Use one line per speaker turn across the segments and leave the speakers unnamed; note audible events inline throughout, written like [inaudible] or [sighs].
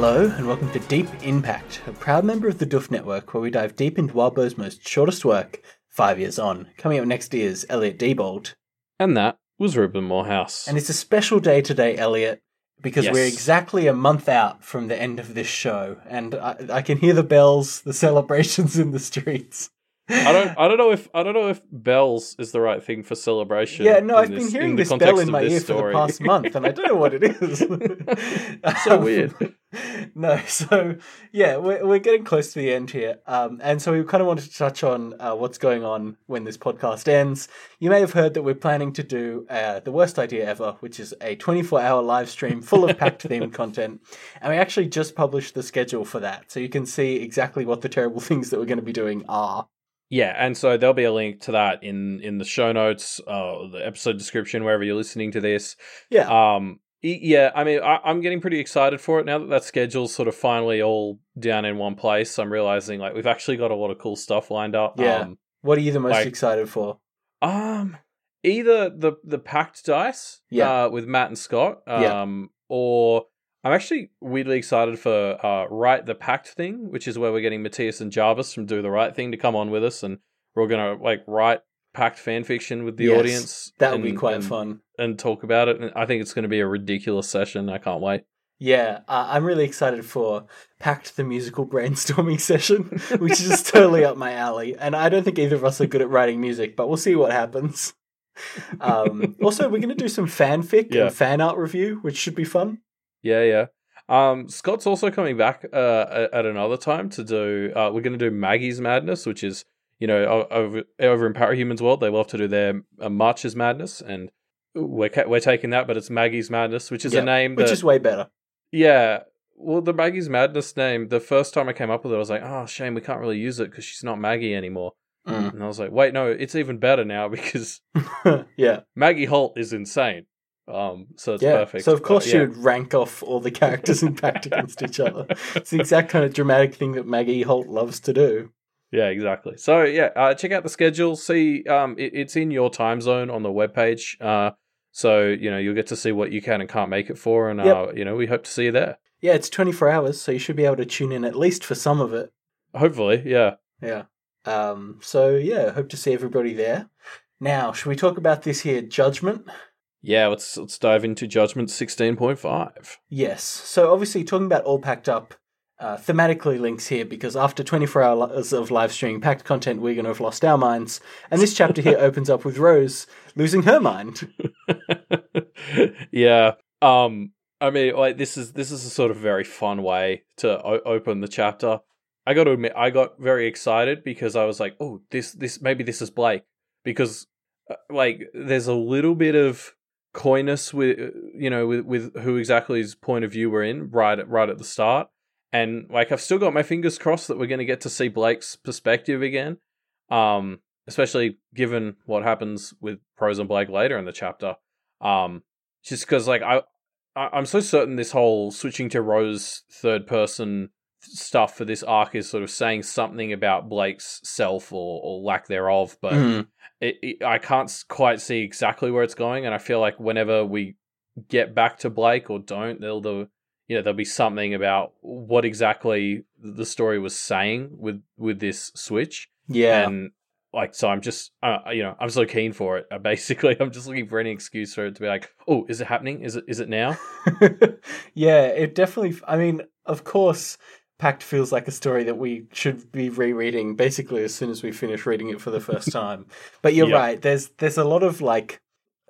Hello, and welcome to Deep In Pact, a proud member of the Doof Network where we dive deep into Wildbow's most shortest work, five years on. Coming up next is Elliot Diebold.
And that was Ruben Morehouse.
And it's a special day today, Elliot, because
Yes.
we're exactly a month out from the end of this show, and I, I can hear the bells, the celebrations in the streets.
I don't I don't know if I don't know if bells is the right thing for celebration.
Yeah, no, I've been hearing this bell in my
this
ear for the past month, and I don't know what it is. [laughs] [laughs]
So
Um,
weird.
No, so yeah, we're, we're getting close to the end here. Um, and so we kind of wanted to touch on uh, what's going on when this podcast ends. You may have heard that we're planning to do uh, the worst idea ever, which is a 24 hour live stream full of Pact themed [laughs] content. And we actually just published the schedule for that. So you can see exactly what the terrible things that we're going to be doing are.
Yeah, and so there'll be a link to that in in the show notes, uh, the episode description, wherever you're listening to this.
Yeah.
Um, yeah, I mean, I, I'm getting pretty excited for it now that that schedule's sort of finally all down in one place. I'm realizing like we've actually got a lot of cool stuff lined up.
Yeah.
Um,
what are you the most
like-
excited for?
Um, either the the Pact dice,
Yeah.
uh, with Matt and Scott,
Yeah.
um, or I'm actually weirdly excited for uh, write the pact thing, which is where we're getting Matthias and Jarvis from Do the Right Thing to come on with us, and we're gonna like write pact fan fiction with the
Yes,
audience.
That would be quite
and,
fun.
and talk about it. And I think it's going to be a ridiculous session. I can't wait.
Yeah, uh, I'm really excited for Pact the musical brainstorming [laughs] session, which is totally up my alley. And I don't think either of us are good at writing music, but we'll see what happens. Um, also, we're going to do some fanfic
Yeah.
and fan art review, which should be fun.
Yeah, yeah. Um, Scott's also coming back uh, at another time to do. Uh, we're going to do Maggie's Madness, which is you know over over in Parahumans World, they love to do their uh, March's Madness, and we're we're taking that, but it's Maggie's Madness, which is
Yeah,
a name
Which is way better.
yeah. Well, the Maggie's Madness name, the first time I came up with it, I was like, oh, shame we can't really use it because she's not Maggie anymore.
Mm.
And I was like, wait, no, it's even better now [laughs] because [laughs]
yeah,
Maggie Holt is insane. Um, so it's
yeah.
perfect.
So, of
But,
course,
yeah.
she would rank off all the characters in Pact against each other. It's the exact kind of dramatic thing that Maggie Holt loves to do.
Yeah, exactly. So yeah, uh, check out the schedule. See, um, it, it's in your time zone on the webpage. Uh, so you know you'll get to see what you can and can't make it for, and uh, you know we hope to see you there.
Yeah, it's 24 hours, so you should be able to tune in at least for some of it.
Hopefully, yeah.
Yeah. Um, so yeah, hope to see everybody there. Now, should we talk about this here judgment?
Yeah, let's let's dive into Judgment sixteen point five.
Yes. So obviously, talking about All Pact Up, uh, thematically links here because after 24 hours of live streaming Pact content, we're going to have lost our minds. And this chapter here [laughs] opens up with Rose losing her mind. [laughs]
yeah. Um. I mean, like this is this is a sort of very fun way to o- open the chapter. I got to admit, I got very excited because I was like, "Oh, this this maybe this is Blake," because uh, like there's a little bit of coyness with you know with with who exactly his point of view we're in right at right at the start, and like I've still got my fingers crossed that we're going to get to see Blake's perspective again. Um, especially given what happens with Rose and Blake later in the chapter. Um, just because like I I'm so certain this whole switching to Rose third person stuff for this arc is sort of saying something about Blake's self or, or lack thereof, but
Mm.
it, it, I can't quite see exactly where it's going, and I feel like whenever we get back to Blake or don't, there'll the you know there'll be something about what exactly the story was saying with with this switch,
Yeah.
and like so I'm just uh, you know I'm so keen for it. [laughs] Uh, basically, I'm just looking for any excuse for it to be like, oh, is it happening? Is it is it now? [laughs]
yeah, it definitely. I mean, of course, Pact feels like a story that we should be rereading basically as soon as we finish reading it for the first [laughs] time. But you're
Yeah.
right. There's there's a lot of like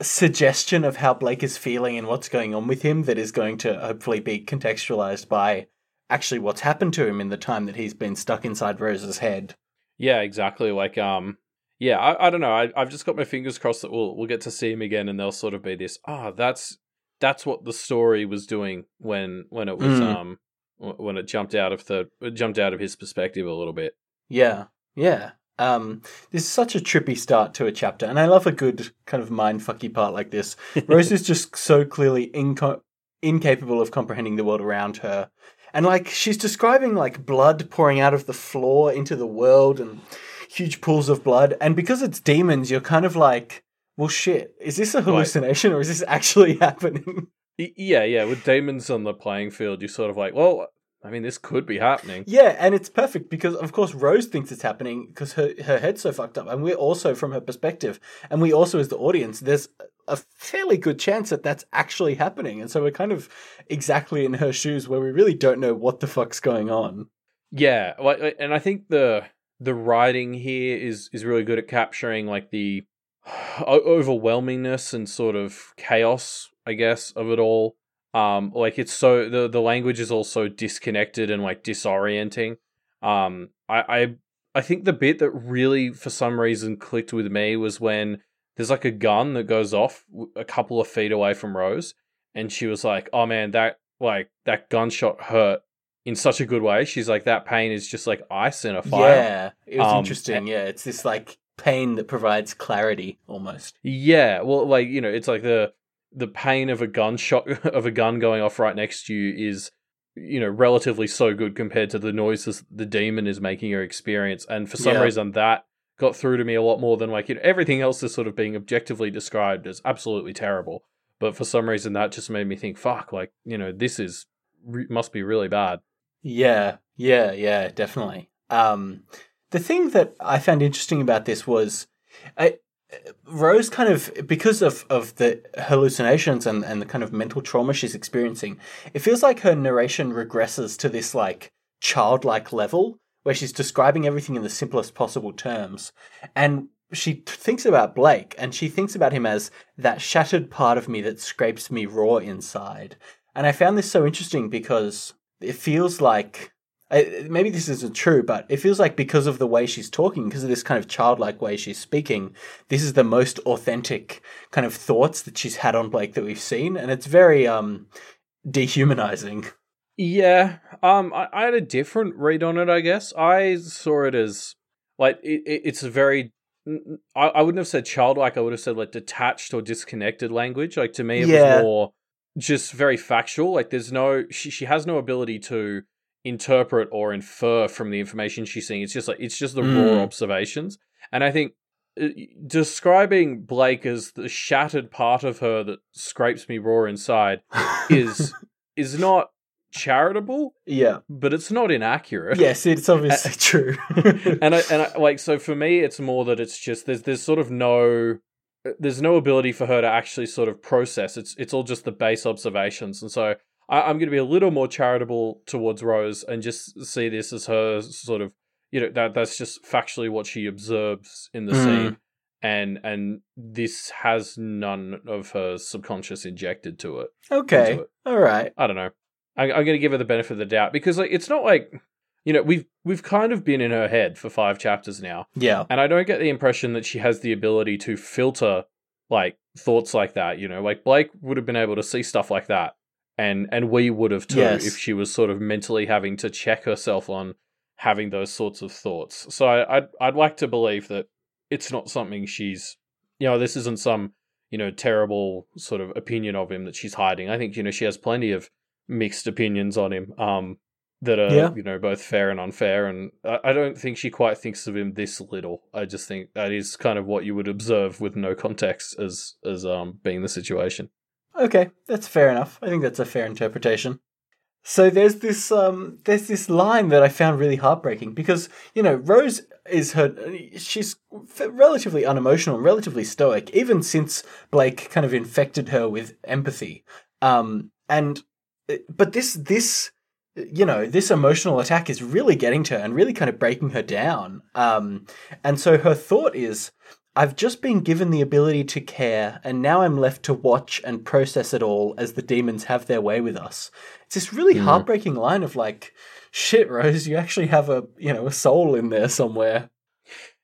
suggestion of how Blake is feeling and what's going on with him that is going to hopefully be contextualized by actually what's happened to him in the time that he's been stuck inside Rose's head.
Yeah, exactly. Like, um, yeah, I, I don't know. I, I've just got my fingers crossed that we'll we'll get to see him again, and they'll sort of be this. Ah, that's that's what the story was doing when when it was
Mm.
um when it jumped out of the it jumped out of his perspective a little bit.
Yeah, yeah. Um, this is such a trippy start to a chapter, and I love a good kind of mindfucky part like this. [laughs] Rose is just so clearly inco- incapable of comprehending the world around her, and like she's describing like blood pouring out of the floor into the world and huge pools of blood, and because it's demons, you're kind of like, well, shit, is this a hallucination or is this actually [laughs] happening?
Yeah, yeah. With demons on the playing field, you're sort of like, well, I mean, this could be happening.
Yeah, and it's perfect because, of course, Rose thinks it's happening because her, her head's so fucked up. And we're also, from her perspective, and we also, as the audience, there's a fairly good chance that that's actually happening. And so we're kind of exactly in her shoes where we really don't know what the fuck's going on.
Yeah, like, and I think the the writing here is is really good at capturing like the [sighs] overwhelmingness and sort of chaos, I guess, of it all. Um, like it's so the the language is also disconnected and like disorienting. Um, I I I think the bit that really, for some reason, clicked with me was when there's like a gun that goes off a couple of feet away from Rose, and she was like, "Oh man, that like that gunshot hurt." In such a good way, she's like that pain is just like ice in a fire.
Yeah, it was
Um,
interesting. Yeah, it's this like pain that provides clarity almost.
Yeah, well, like you know, it's like the the pain of a gunshot [laughs] of a gun going off right next to you is you know relatively so good compared to the noises the demon is making her experience, and for some
Yeah.
reason that got through to me a lot more than like you know everything else is sort of being objectively described as absolutely terrible, but for some reason that just made me think, fuck, like you know this is must be really bad.
Yeah, yeah, yeah, definitely. Um, the thing that I found interesting about this was, I, Rose kind of because of of the hallucinations and and the kind of mental trauma she's experiencing, it feels like her narration regresses to this like childlike level where she's describing everything in the simplest possible terms, and she t- thinks about Blake and she thinks about him as that shattered part of me that scrapes me raw inside. And I found this so interesting because it feels like I, maybe this isn't true, but it feels like because of the way she's talking, because of this kind of childlike way she's speaking, this is the most authentic kind of thoughts that she's had on Blake that we've seen, and it's very um dehumanizing.
Yeah, um, I, I had a different read on it. I guess I saw it as like it, it, it's a very. I, I wouldn't have said childlike. I would have said like detached or disconnected language. Like to me, it
Yeah.
was more just very factual. Like there's no she she has no ability to interpret or infer from the information she's seeing. It's just like it's just the
Mm.
raw observations. And I think uh, describing Blake as the shattered part of her that scrapes me raw inside is [laughs] is not charitable,
yeah.
but it's not inaccurate.
Yes, it's obviously true. [laughs]
And I and I, like so for me, it's more that it's just there's there's sort of no there's no ability for her to actually sort of process. It's it's all just the base observations, and so I, I'm going to be a little more charitable towards Rose and just see this as her sort of you know that that's just factually what she observes in the
Mm.
scene. And and this has none of her subconscious injected to it.
okay,
it.
all right.
I don't know. I, I'm going to give her the benefit of the doubt because like it's not like you know we've we've kind of been in her head for five chapters now,
Yeah,
and I don't get the impression that she has the ability to filter like thoughts like that. You know, like Blake would have been able to see stuff like that, and and we would have too
Yes.
if she was sort of mentally having to check herself on having those sorts of thoughts. So I, I'd I'd like to believe that it's not something she's you know this isn't some you know terrible sort of opinion of him that she's hiding. I think you know she has plenty of mixed opinions on him um that are
Yeah.
you know both fair and unfair and I, I don't think she quite thinks of him this little i just think that is kind of what you would observe with no context as as um being the situation
Okay, that's fair enough. I think that's a fair interpretation. So there's this um there's this line that I found really heartbreaking because you know Rose is her she's relatively unemotional and relatively stoic even since Blake kind of infected her with empathy. Um and but this this you know this emotional attack is really getting to her and really kind of breaking her down. Um and so her thought is I've just been given the ability to care, and now I'm left to watch and process it all as the demons have their way with us. It's this really
Mhm.
heartbreaking line of like, shit, Rose, you actually have a you know a soul in there somewhere.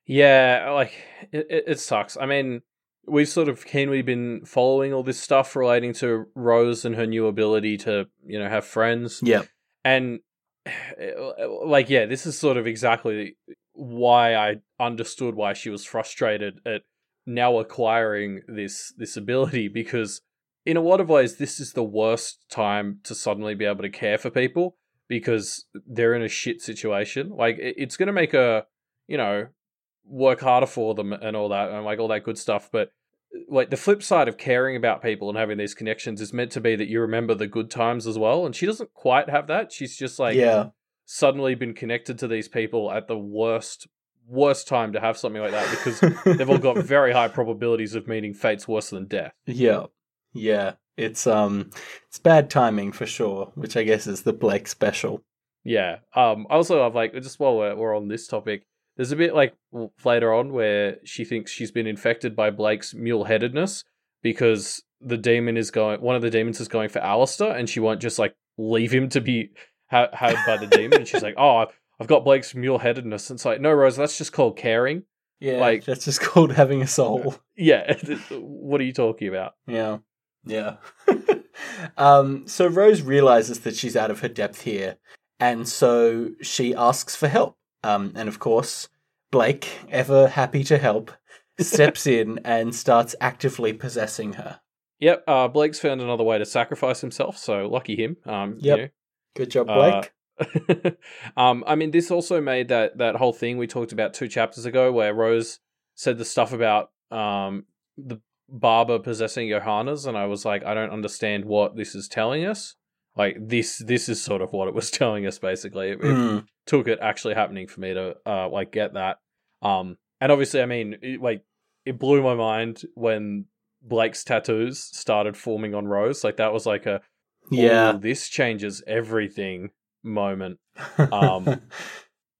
yeah like it, it, it sucks i mean we've sort of keenly been following all this stuff relating to rose and her new ability to you know have friends
Yeah.
and [sighs] like yeah this is sort of exactly why i understood why she was frustrated at now acquiring this this ability because in a lot of ways this is the worst time to suddenly be able to care for people because they're in a shit situation like it's going to make her you know work harder for them and all that and like all that good stuff but uh, like the flip side of caring about people and having these connections is meant to be that you remember the good times as well. And she doesn't quite have that. She's just like
yeah,
suddenly been connected to these people at the worst worst time to have something like that because they've all got [laughs] very high probabilities of meeting fates worse than death.
yeah, yeah. It's um, it's bad timing for sure. Which I guess is the Blake special.
Yeah. Um. Also, I've like just while we're, we're on this topic, there's a bit like later on where she thinks she's been infected by Blake's mule headedness because the demon is going. One of the demons is going for Alistair, and she won't just like leave him to be ha- had by the demon. And she's like, "Oh, I've got Blake's mule headedness." And it's like, no, Rose, that's just called caring.
Yeah,
Like-
that's just called having a soul.
Yeah. [laughs] what are you talking about?
Yeah. Yeah. [laughs] um, so Rose realizes that she's out of her depth here, and so she asks for help. Um, and of course, Blake, ever happy to help, [laughs] steps in and starts actively possessing her.
Yep. Uh, Blake's found another way to sacrifice himself, so lucky him. Um. you
Yep.
know.
Good job,
Uh,
Blake. [laughs]
um, I mean, this also made that that whole thing we talked about two chapters ago, where Rose said the stuff about um the barber possessing Johannes, and I was like, I don't understand what this is telling us. Like this, this is sort of what it was [laughs] telling us. Basically, it, it
Mm,
took it actually happening for me to uh like get that. Um, and obviously, I mean, it, like it blew my mind when Blake's tattoos started forming on Rose. Like that was like a
yeah.
"Ooh, this changes everything moment um,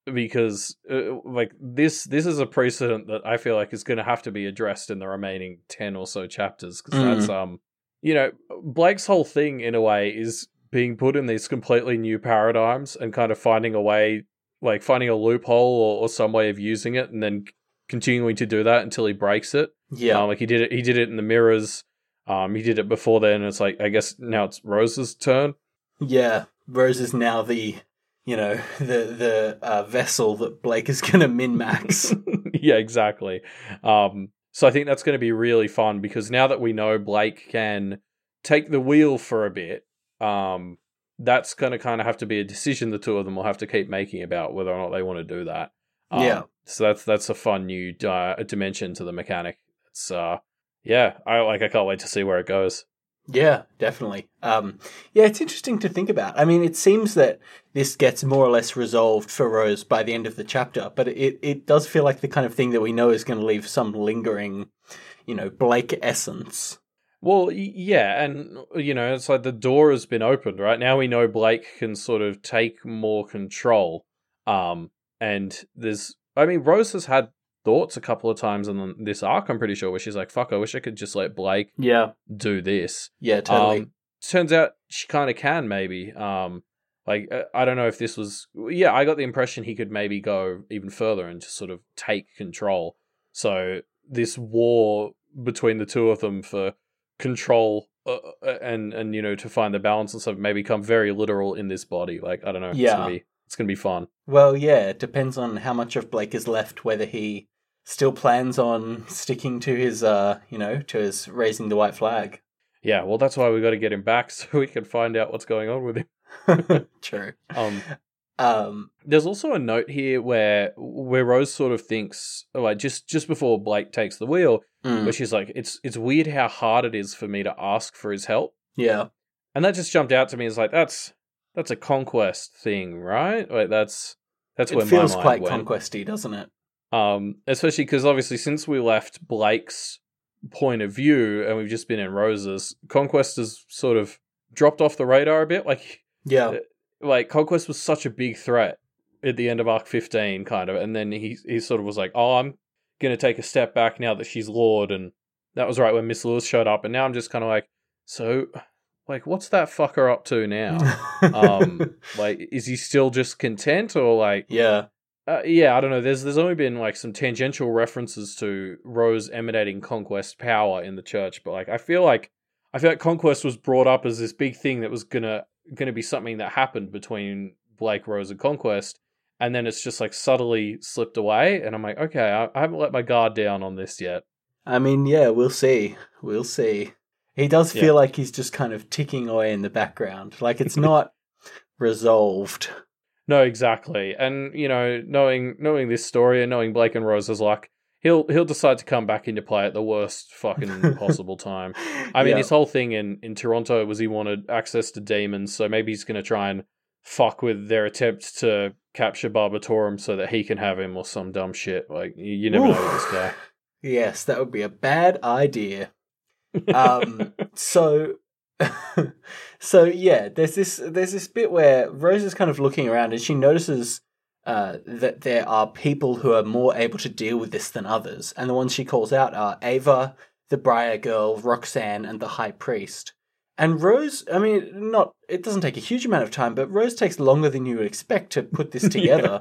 [laughs] because uh, like this this is a precedent that I feel like is going to have to be addressed in the remaining 10 or so chapters because
Mm.
that's um you know Blake's whole thing in a way is being put in these completely new paradigms and kind of finding a way like finding a loophole or, or some way of using it and then continuing to do that until he breaks it
yeah.
um, like he did it he did it in the mirrors um he did it before then and it's like I guess now it's Rose's turn
yeah. Rose is now the, you know, [laughs] the the uh, vessel that Blake is going to min max. [laughs]
yeah, exactly. Um, so I think that's going to be really fun because now that we know Blake can take the wheel for a bit, um, that's going to kind of have to be a decision the two of them will have to keep making about whether or not they want to do that. Um,
Yeah.
So that's that's a fun new di- dimension to the mechanic. It's uh, yeah, I like. I can't wait to see where it goes.
Yeah, definitely. Um, yeah, it's interesting to think about. I mean, it seems that this gets more or less resolved for Rose by the end of the chapter, but it, it does feel like the kind of thing that we know is going to leave some lingering, you know, Blake essence.
Well, yeah, and you know, it's like the door has been opened, right? Now we know Blake can sort of take more control. Um, and there's, I mean, Rose has had thoughts a couple of times in this arc. I'm pretty sure where she's like, "Fuck, I wish I could just let Blake
Yeah,
do this."
yeah, totally.
Um, turns out she kind of can, maybe. Um, like uh, I don't know if this was. Yeah, I got the impression he could maybe go even further and just sort of take control. So this war between the two of them for control uh, uh, and and you know to find the balance and stuff may become very literal in this body. Like I don't know. It's
Yeah.
gonna be it's gonna be fun.
well, yeah, it depends on how much of Blake is left, whether he still plans on sticking to his, uh, you know, to his raising the white flag.
Yeah. Well, that's why we got to get him back [laughs] so we can find out what's going on with him. [laughs]
True. [laughs]
Um.
Um,
There's also a note here where where Rose sort of thinks like just just before Blake takes the wheel,
mm,
where she's like, "It's it's weird how hard it is for me to ask for his help,"
yeah,
and that just jumped out to me as like that's that's a conquest thing, right? Like that's that's
it
where
feels
my
quite
mind went.
conquesty, doesn't it?
Um, especially because obviously since we left Blake's point of view and we've just been in Rose's, conquest has sort of dropped off the radar a bit. Like
Yeah,
Uh, like conquest was such a big threat at the end of arc 15 kind of and then he he sort of was like oh i'm gonna take a step back now that she's lord and that was right when miss lewis showed up and now i'm just kind of like so like what's that fucker up to now? [laughs] Um like is he still just content or like
yeah,
uh, yeah i don't know there's there's only been like some tangential references to rose emanating conquest power in the church but like i feel like i feel like conquest was brought up as this big thing that was gonna gonna be something that happened between blake rose and conquest and then it's just like subtly slipped away and i'm like okay i, I haven't let my guard down on this yet
I mean, yeah, we'll see. We'll see. He does
Yeah.
feel like he's just kind of ticking away in the background. Like it's [laughs] not resolved.
No exactly and you know knowing knowing this story and knowing blake and rose's luck he'll he'll decide to come back into play at the worst fucking possible time. [laughs] I mean,
Yeah.
his whole thing in in Toronto was he wanted access to demons, so maybe he's going to try and fuck with their attempt to capture Barbatorem so that he can have him or some dumb shit. Like you, you never know this guy.
Yes, that would be a bad idea. Um, [laughs] so, [laughs] so yeah, there's this there's this bit where Rose is kind of looking around and she notices uh, that there are people who are more able to deal with this than others, and the ones she calls out are Eva, the Briar Girl, Roxanne, and the High Priest. And Rose, I mean, not it doesn't take a huge amount of time, but Rose takes longer than you would expect to put this [laughs] together.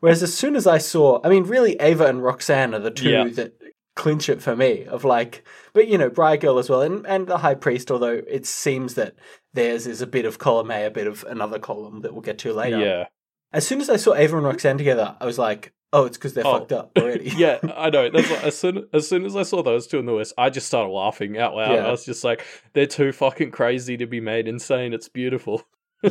Whereas as soon as I saw, I mean, really, Eva and Roxanne are the two
Yeah.
that clinch it for me. Of like, but you know, Briar Girl as well, and and the High Priest. Although it seems that theirs is a bit of column A, a bit of another column that we'll get to later.
Yeah,
As soon as I saw Eva and Roxanne together, I was like, oh, it's because they're
Oh.
fucked up already. [laughs]
yeah, I know. That's [laughs] what, as soon as soon as I saw those two in the list, I just started laughing out loud.
Yeah.
I was just like, they're too fucking crazy to be made insane. It's beautiful.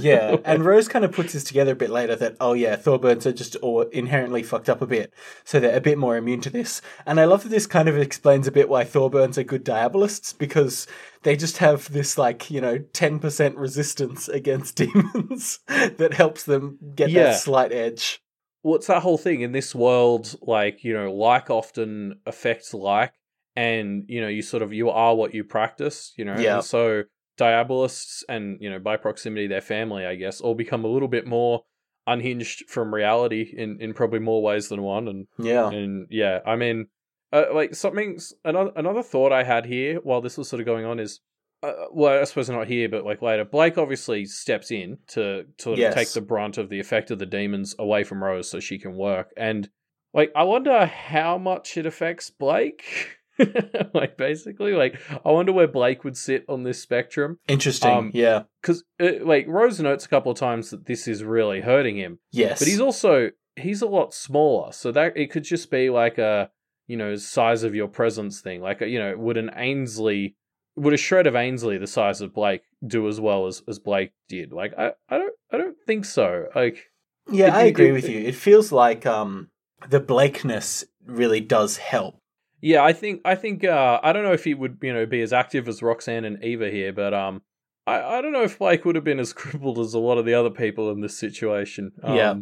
Yeah, [laughs] and Rose kind of puts this together a bit later that oh yeah, Thorburns are just all inherently fucked up a bit, so they're a bit more immune to this. And I love that this kind of explains a bit why Thorburns are good diabolists because they just have this like you know ten percent resistance against [laughs] demons that helps them get
Yeah.
that slight edge.
what's that whole thing in this world like you know like often affects like and you know you sort of you are what you practice you know
Yeah.
and so diabolists and you know by proximity their family i guess all become a little bit more unhinged from reality in in probably more ways than one. And
Yeah,
and yeah i mean uh, like something another another thought i had here while this was sort of going on is uh, well i suppose not here but like later blake obviously steps in to to sort of
Yes.
take the brunt of the effect of the demons away from rose so she can work. And like i wonder how much it affects blake [laughs] [laughs] like basically like i wonder where blake would sit on this spectrum
interesting.
Um,
yeah,
because uh, like rose notes a couple of times that this is really hurting him
yes,
but he's also he's a lot smaller, so that it could just be like a you know size of your presence thing. Like you know, would an Ainsley would a shred of Ainsley the size of Blake do as well as as Blake did? Like I I don't I don't think so. Like
Yeah, I agree
it-
with you. It feels like um the Blakeness really does help.
Yeah, I think I think uh I don't know if he would you know be as active as Roxanne and Eva here, but um. I, I don't know if Blake would have been as [laughs] crippled as a lot of the other people in this situation. Um,
Yeah.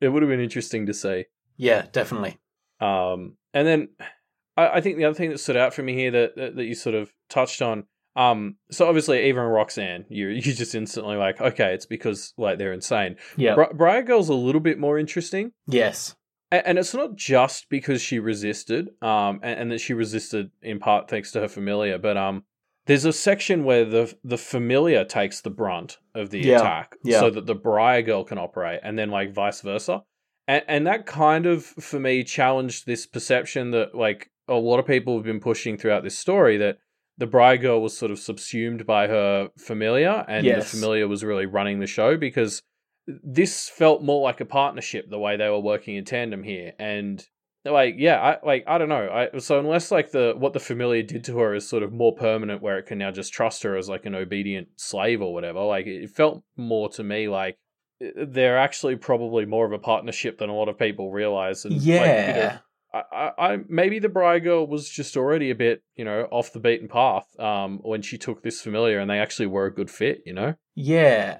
It would have been interesting to see.
Yeah, definitely.
Um, and then I, I think the other thing that stood out for me here that, that that you sort of touched on. Um, so obviously, Eva and Roxanne, you [laughs] you just instantly like, okay, it's because like they're insane.
Yeah.
Bri- Briar Girl's a little bit more interesting,
Yes.
And it's not just because she resisted, um, and, and that she resisted in part thanks to her familiar, but um, there's a section where the the familiar takes the brunt of the
Yeah,
attack,
yeah.
so that the Briar Girl can operate, and then like vice versa, and and that kind of for me challenged this perception that like a lot of people have been pushing throughout this story that the Briar Girl was sort of subsumed by her familiar, and the familiar was really running the show because this felt more like a partnership the way they were working in tandem here and like yeah i like i don't know i so unless like the what the familiar did to her is sort of more permanent where it can now just trust her as like an obedient slave or whatever like it felt more to me like uh, they're actually probably more of a partnership than a lot of people realize and like, you know,
Yeah.
I, I, I maybe the Briar Girl was just already a bit, you know, off the beaten path um, when she took this familiar, and they actually were a good fit, you know.
Yeah.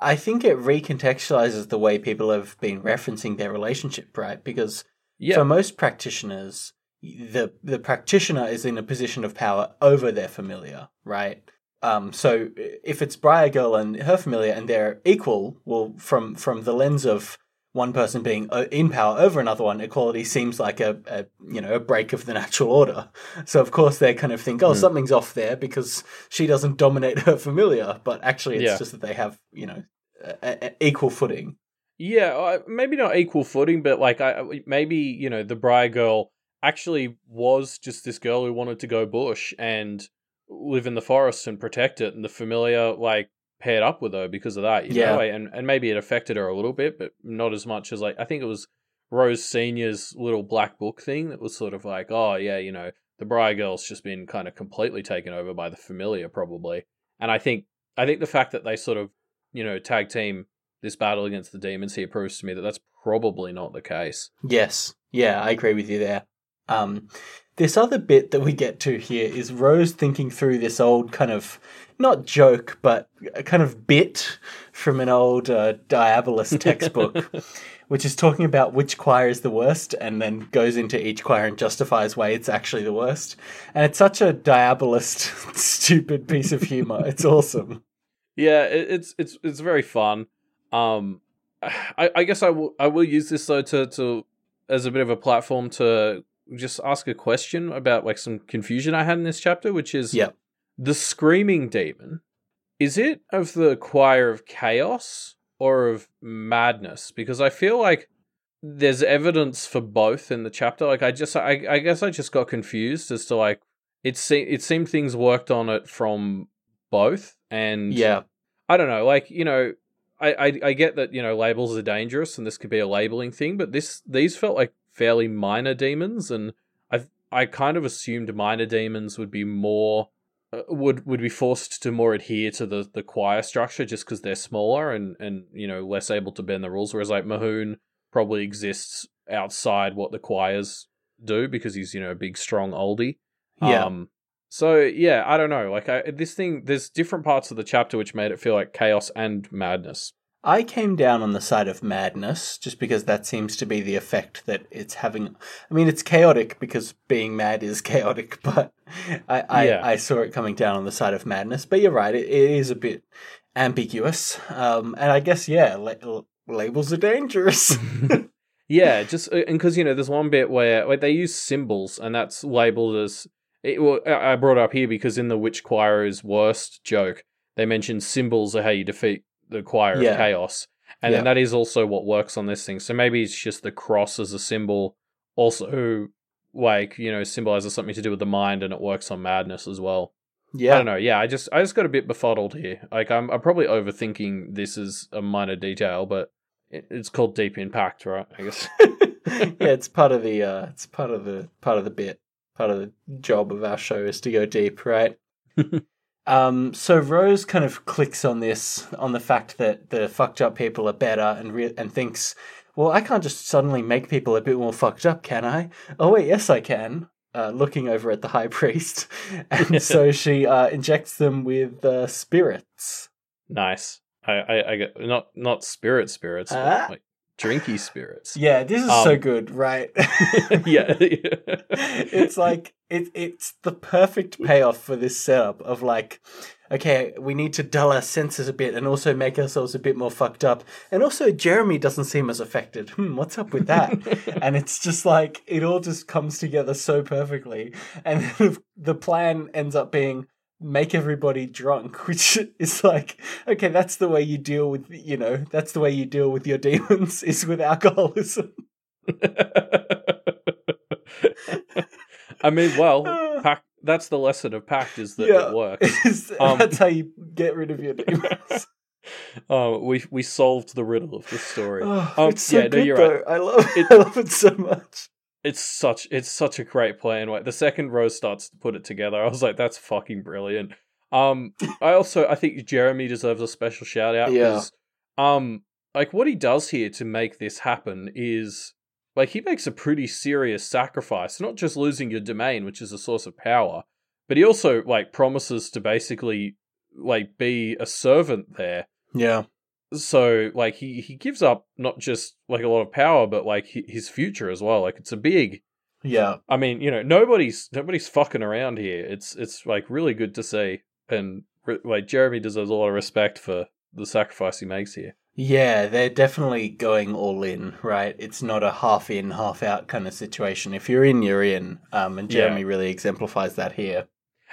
I- think it recontextualizes the way people have been referencing their relationship, right? Because
Yeah,
for most practitioners, the the practitioner is in a position of power over their familiar, right? Um, so if it's Briar Girl and her familiar and they're equal, well, from from the lens of one person being in power over another one, equality seems like a, a you know a break of the natural order. So of course they kind of think, oh,
Hmm.
something's off there because she doesn't dominate her familiar, but actually it's
Yeah.
just that they have you know a, a, a equal footing.
Yeah, uh, maybe not equal footing, but like I maybe you know the Briar girl actually was just this girl who wanted to go bush and live in the forest and protect it, and the familiar like paired up with her because of that. You
Yeah.
know? and and maybe it affected her a little bit, but not as much as like I think it was Rose Senior's little black book thing that was sort of like, oh yeah, you know, the Briar girl's just been kind of completely taken over by the familiar probably, and I think I think the fact that they sort of you know tag team this battle against the demons here proves to me that that's probably not the case.
Yes, yeah, I agree with you there. Um, this other bit that we get to here is Rose thinking through this old kind of not joke, but a kind of bit from an old uh, Diabolist [laughs] textbook, which is talking about which choir is the worst, and then goes into each choir and justifies why it's actually the worst. And it's such a Diabolist, [laughs] stupid piece of humor. It's awesome.
Yeah, it's it's it's very fun. Um, I, I guess I will I will use this though to to as a bit of a platform to just ask a question about like some confusion I had in this chapter, which is
Yeah.
the screaming demon. Is it of the choir of chaos or of madness? Because I feel like there's evidence for both in the chapter. Like I just I, I guess I just got confused as to like it se- it seemed things worked on it from both and
Yeah.
I don't know, like you know, I, I I get that you know labels are dangerous and this could be a labeling thing, but this these felt like fairly minor demons, and I I kind of assumed minor demons would be more uh, would would be forced to more adhere to the the choir structure just because they're smaller and and you know less able to bend the rules, whereas like Mahoun probably exists outside what the choirs do because he's you know a big strong oldie.
Yeah.
Um, so yeah, I don't know. Like I, this thing, there's different parts of the chapter which made it feel like chaos and madness.
I came down on the side of madness just because that seems to be the effect that it's having. I mean, it's chaotic because being mad is [laughs] chaotic, but I, I,
Yeah.
I saw it coming down on the side of madness. But you're right, it, it is a bit ambiguous. Um, and I guess, yeah, la- labels are dangerous. [laughs] [laughs]
yeah, just and because you know, there's one bit where like they use symbols, and that's labeled as. It, well, I I brought it up here because in the Which Choir's worst joke, they mention symbols are how you defeat the Choir
Yeah.
of Chaos, and
Yeah.
then that is also what works on this thing. So maybe it's just the cross as a symbol, also like you know symbolizes something to do with the mind, and it works on madness as well.
Yeah.
I don't know. Yeah, I just I just got a bit befuddled here. Like I'm I'm probably overthinking this as a minor detail, but it's called Deep In Pact, right? I guess. [laughs]
yeah, [laughs] it's part of the uh, it's part of the part of the bit, part of the job of our show is to go deep, right? [laughs] um, so Rose kind of clicks on this, on the fact that the fucked up people are better, and re- and thinks, well, I can't just suddenly make people a bit more fucked up, can I? Oh wait, yes, I can. Uh, looking over at the high [laughs] priest, and so she uh, injects them with uh, spirits.
nice. I, I I get not not spirit spirits, but,
Ah.
like drinky spirits.
Yeah, this is so
Um,
good, right? [laughs]
yeah. [laughs]
it's like it, it's the perfect payoff for this setup of like okay we need to dull our senses a bit and also make ourselves a bit more fucked up and also jeremy doesn't seem as affected hmm what's up with that [laughs] and it's just like it all just comes together so perfectly and the plan ends up being make everybody drunk [laughs] which is like okay that's the way you deal with you know that's the way you deal with your [laughs] demons is with alcoholism [laughs]
I mean, well, pact, that's the lesson of pact is that
Yeah.
it works. Um,
that's how you get rid of your demons.
Oh, we we solved the riddle of this story.
Oh,
Um,
it's so
yeah, no,
good
you're
though.
right.
I love. It- I love it so much.
It's such it's such a great plan. Like the second Rose starts to put it together, I was like, that's fucking brilliant. Um, [laughs] I also I think Jeremy deserves a special shout out.
Yeah.
Um, like what he does here to make this happen is like he makes a pretty serious sacrifice. Not just losing your domain, which is a source of power, but he also like promises to basically like be a servant there
Yeah.
So like he he gives up not just like a lot of power but like his future as well like it's a big
Yeah.
i mean you know nobody's nobody's fucking around here it's it's like really good to see and like jeremy deserves a lot of respect for the sacrifice he makes here
Yeah, they're definitely going all in, right? It's not a half in, half out kind of situation. If you're in, you're in. Um, and
Yeah.
Jeremy really exemplifies that here.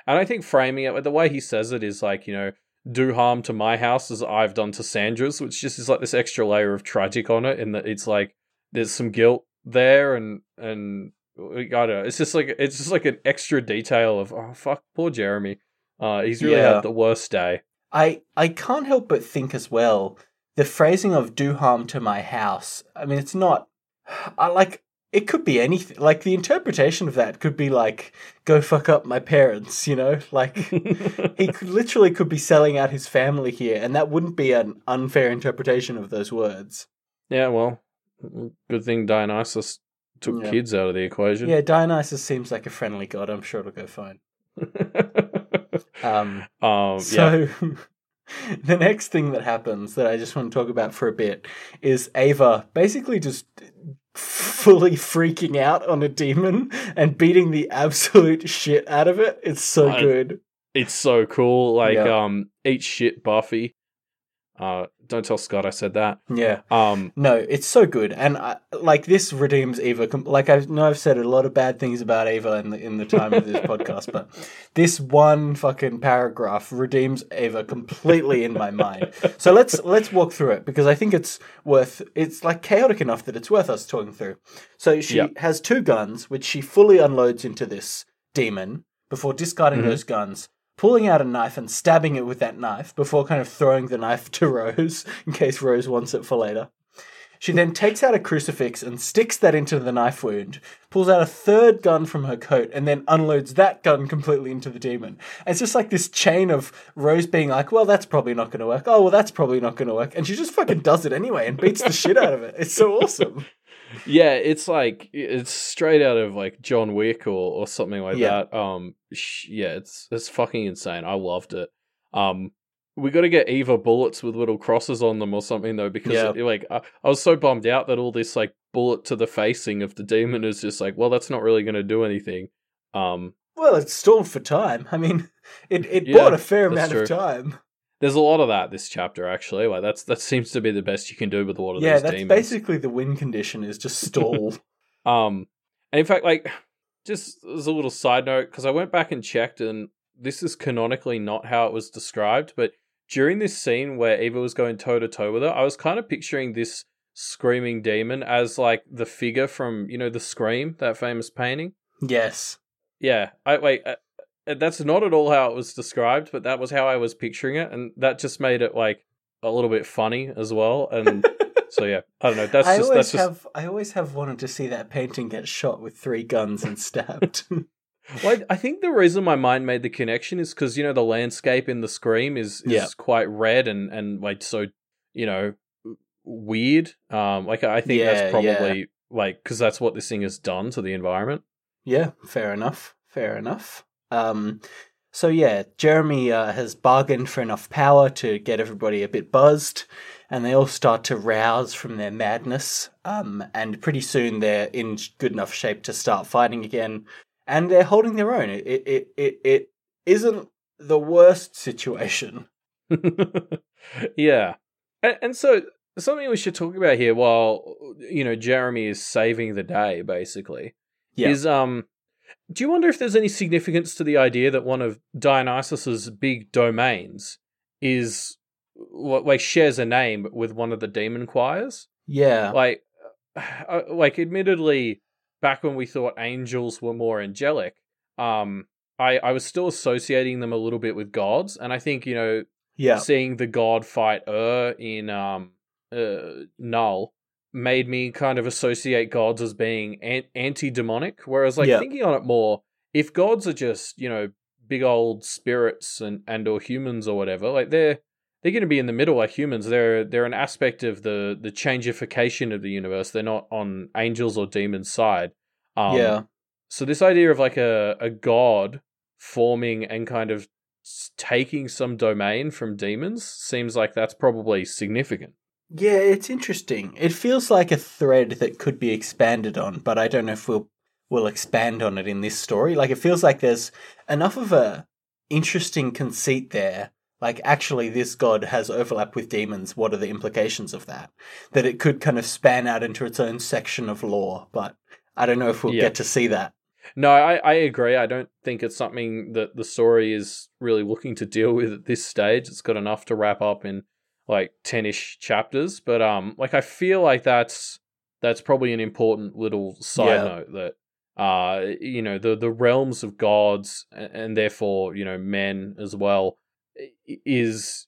and i think framing it with the way he says it is like you know do harm to my house as i've done to sandra's which just is like this extra layer of tragic on it in that it's like there's some guilt there and and I don't know. It's just like it's just like an extra detail of oh fuck poor Jeremy. Uh, he's really
Yeah.
had the worst day.
I I can't help but think as well the phrasing of "do harm to my house." I mean, it's not. I like it could be anything. Like the interpretation of that could be like "go fuck up my parents," you know, like. [laughs] he could, literally could be selling out his family here, and that wouldn't be an unfair interpretation of those words.
yeah, well, good thing Dionysus took
Yeah.
kids out of the equation.
Yeah, Dionysus seems like a friendly god. I'm sure it'll go fine. [laughs] Um,
um, yeah.
so [laughs] the next thing that happens that I just want to talk about for a bit is Eva basically just fully freaking out on a demon and beating the absolute shit out of it. It's so
I-
good.
It's so cool. Like,
Yeah.
um, eat shit, Buffy. Uh, don't tell Scott I said that.
Yeah.
Um,
No, it's so good, and I, like this redeems Eva. Like I know I've said a lot of bad things about Eva in the in the time of this [laughs] podcast, but this one fucking paragraph redeems Eva completely in my mind. So let's [laughs] let's walk through it because I think it's worth. It's like chaotic enough that it's worth us talking through. So she
Yeah.
has two guns, which she fully unloads into this demon before discarding
Mhm.
those guns. Pulling out a knife and stabbing it with that knife before kind of throwing the knife to Rose [laughs] in case Rose wants it for later. She then takes out a crucifix and sticks that into the knife wound, pulls out a third gun from her coat, and then unloads that gun completely into the demon. And it's just like this chain of Rose being like, well, that's probably not going to work. Oh, well, that's probably not going to work. And she just fucking does it anyway and beats the shit out of it. It's so awesome. [laughs]
yeah, it's like it's straight out of like John Wick or, or something like
Yeah.
that. Um, sh- yeah, it's it's fucking insane. I loved it. Um, we got to get Eva bullets with little crosses on them or something though, because
Yeah.
it- like I, I was so bummed out that all this like bullet to the facing of the demon is just like, well, that's not really going to do anything. Um,
Well, it's stalled for time. I mean, [laughs] it, it
Yeah,
bought a fair amount of time.
There's a lot of that this chapter actually. Like that's that seems to be the best you can do with a lot of
Yeah,
these
that's
demons.
basically the win condition is just [laughs] stall.
Um, and in fact, like, just as a little side note, because I went back and checked, and this is canonically not how it was described, but during this scene where Eva was going toe to toe with her, I was kind of picturing this screaming demon as like the figure from you know the Scream, that famous painting.
yes.
Yeah, I wait. That's not at all how it was described, but that was how I was picturing it, and that just made it like a little bit funny as well. And [laughs] so yeah, I don't know. That's
I
just
always
that's just
have I always have wanted to see that painting get shot with three guns and stabbed. [laughs]
Well, I think the reason my mind made the connection is because you know the landscape in the Scream is is
Yeah.
quite red and and like so you know weird. Um, like I think
Yeah,
that's probably like because that's what this thing has done to the environment.
yeah, fair enough. Fair enough. Um, so yeah, Jeremy uh, has bargained for enough power to get everybody a bit buzzed, and they all start to rouse from their madness. Um, and pretty soon they're in good enough shape to start fighting again, and they're holding their own. It it it it, isn't the worst situation. [laughs]
yeah, and, and so something we should talk about here, while you know Jeremy is saving the day, basically,
Yeah.
is um. Do you wonder if there's any significance to the idea that one of Dionysus's big domains is what like shares a name with one of the demon choirs?
Yeah.
Like, uh, like admittedly, back when we thought angels were more angelic, um, I I was still associating them a little bit with gods, and I think you know
Yeah.
seeing the god fight Ur in um uh, Null made me kind of associate gods as being an- anti-demonic whereas like
Yeah.
thinking on it more if gods are just you know big old spirits and and or humans or whatever like they're they're going to be in the middle like humans they're they're an aspect of the the changification of the universe they're not on angels or demons side um,
yeah.
so this idea of like a, a god forming and kind of taking some domain from demons seems like that's probably significant.
Yeah, it's interesting. It feels like a thread that could be expanded on, but I don't know if we'll we'll expand on it in this story. Like it feels like there's enough of a interesting conceit there. Like actually this god has overlap with demons. What are the implications of that? That it could kind of span out into its own section of lore, but I don't know if we'll
Yeah.
get to see that.
No, I, I agree. I don't think it's something that the story is really looking to deal with at this stage. It's got enough to wrap up in like ten ish chapters. But um like I feel like that's that's probably an important little side
Yeah.
note that uh you know the the realms of gods and, and therefore you know men as well is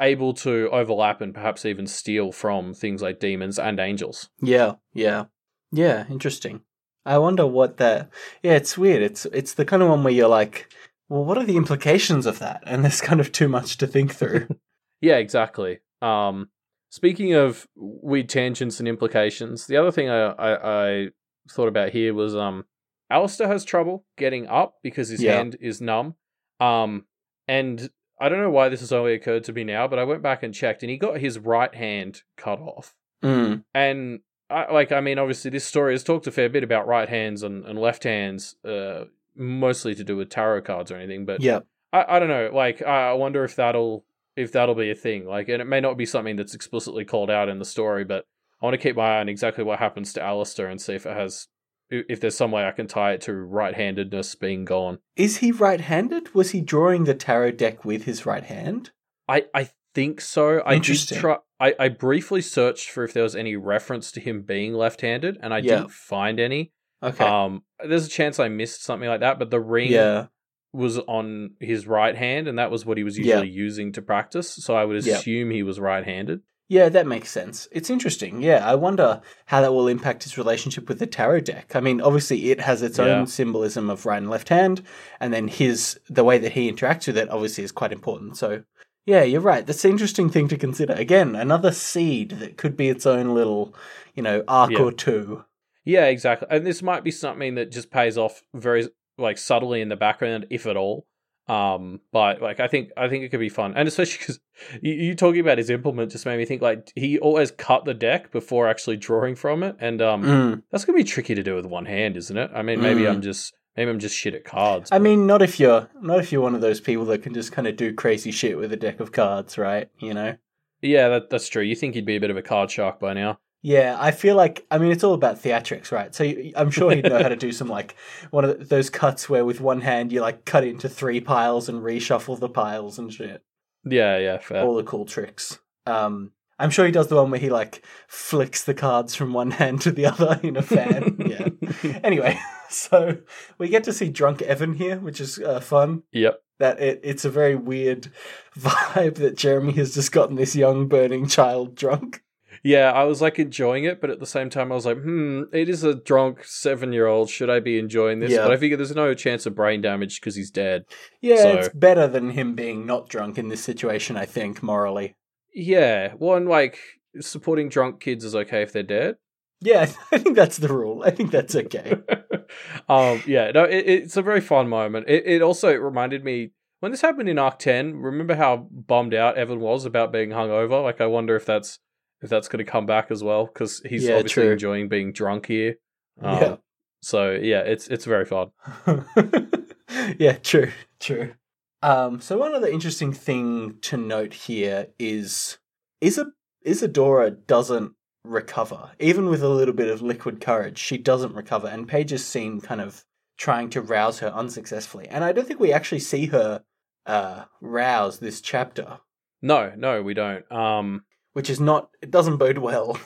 able to overlap and perhaps even steal from things like demons and angels.
Yeah, yeah, yeah. Interesting. I wonder what that. Yeah, it's weird. It's it's the kind of one where you're like, well, what are the implications of that? And there's kind of too much to think through. [laughs]
Yeah, exactly. Um, speaking of weird tangents and implications, the other thing I, I, I thought about here was um, Alistair has trouble getting up because his
Yeah.
hand is numb. Um, and I don't know why this has only occurred to me now, but I went back and checked, and he got his right hand cut off.
Mm.
And I, like, I mean, obviously, this story has talked a fair bit about right hands and, and left hands, uh, mostly to do with tarot cards or anything. But
Yeah.
I, I don't know. Like, I I wonder if that'll if that'll be a thing. Like, and it may not be something that's explicitly called out in the story, but I want to keep my eye on exactly what happens to Alistair and see if it has if there's some way I can tie it to right-handedness being gone.
Is he right-handed? Was he drawing the tarot deck with his right hand?
I I think so. I
Interesting.
try. I, I briefly searched for if there was any reference to him being left-handed, and I
Yeah.
didn't find any.
Okay.
Um, there's a chance I missed something like that, but the ring
yeah.
Was on his right hand, and that was what he was
Yeah.
usually using to practice. So I would
Yeah.
assume he was right-handed.
Yeah, that makes sense. It's interesting. Yeah, I wonder how that will impact his relationship with the tarot deck. I mean, obviously it has its
Yeah.
own symbolism of right and left hand, and then his the way that he interacts with it obviously is quite important. So, yeah, you're right. That's an interesting thing to consider. Again, another seed that could be its own little, you know, arc
Yeah.
or two.
Yeah, exactly. And this might be something that just pays off very like subtly in the background, if at all. Um, but like I think I think it could be fun, and especially because you, you talking about his implement just made me think like he always cut the deck before actually drawing from it, and um,
Mm.
that's gonna be tricky to do with one hand, isn't it? I mean, maybe
Mm.
I'm just maybe I'm just shit at cards.
I
but-
mean, not if you're not if you're one of those people that can just kind of do crazy shit with a deck of cards, right? You know.
yeah, that, that's true. You think he'd be a bit of a card shark by now?
Yeah, I feel like I mean it's all about theatrics, right? So you, I'm sure he'd know how to do some like one of those cuts where with one hand you like cut into three piles and reshuffle the piles and shit.
Yeah, yeah, fair.
All the cool tricks. Um, I'm sure he does the one where he like flicks the cards from one [laughs] hand to the other in a fan. yeah. [laughs] Anyway, [laughs] so we get to see drunk Evan here, which is uh, fun.
Yep.
That it, it's a very weird vibe that Jeremy has just gotten this young burning child drunk.
Yeah, I was like enjoying it, but at the same time, I was like, hmm, it is a drunk seven year old. Should I be enjoying this?
Yeah.
But I figure there's no chance of brain damage because he's dead.
Yeah,
So-
it's better than him being not drunk in this situation, I think, morally.
Yeah, one like supporting drunk kids is okay if they're dead.
Yeah, [laughs] I think that's the rule. I think that's okay. [laughs]
um, yeah, no, it, it's a very fun moment. It, it also reminded me when this happened in Arc Ten. Remember how bummed out Evan was about being hungover? Like, I wonder if that's if that's going to come back as well because he's
Yeah,
obviously
true.
enjoying being drunk here. Um,
Yeah.
So yeah, it's it's very fun. [laughs]
yeah, true, true. Um, so one other interesting thing to note here is Isa- Isadora doesn't recover. Even with a little bit of liquid courage, she doesn't recover, and Paige is seen kind of trying to rouse her unsuccessfully. And I don't think we actually see her uh, rouse this chapter,
No, no, we don't. Um,
which is not, it doesn't bode well.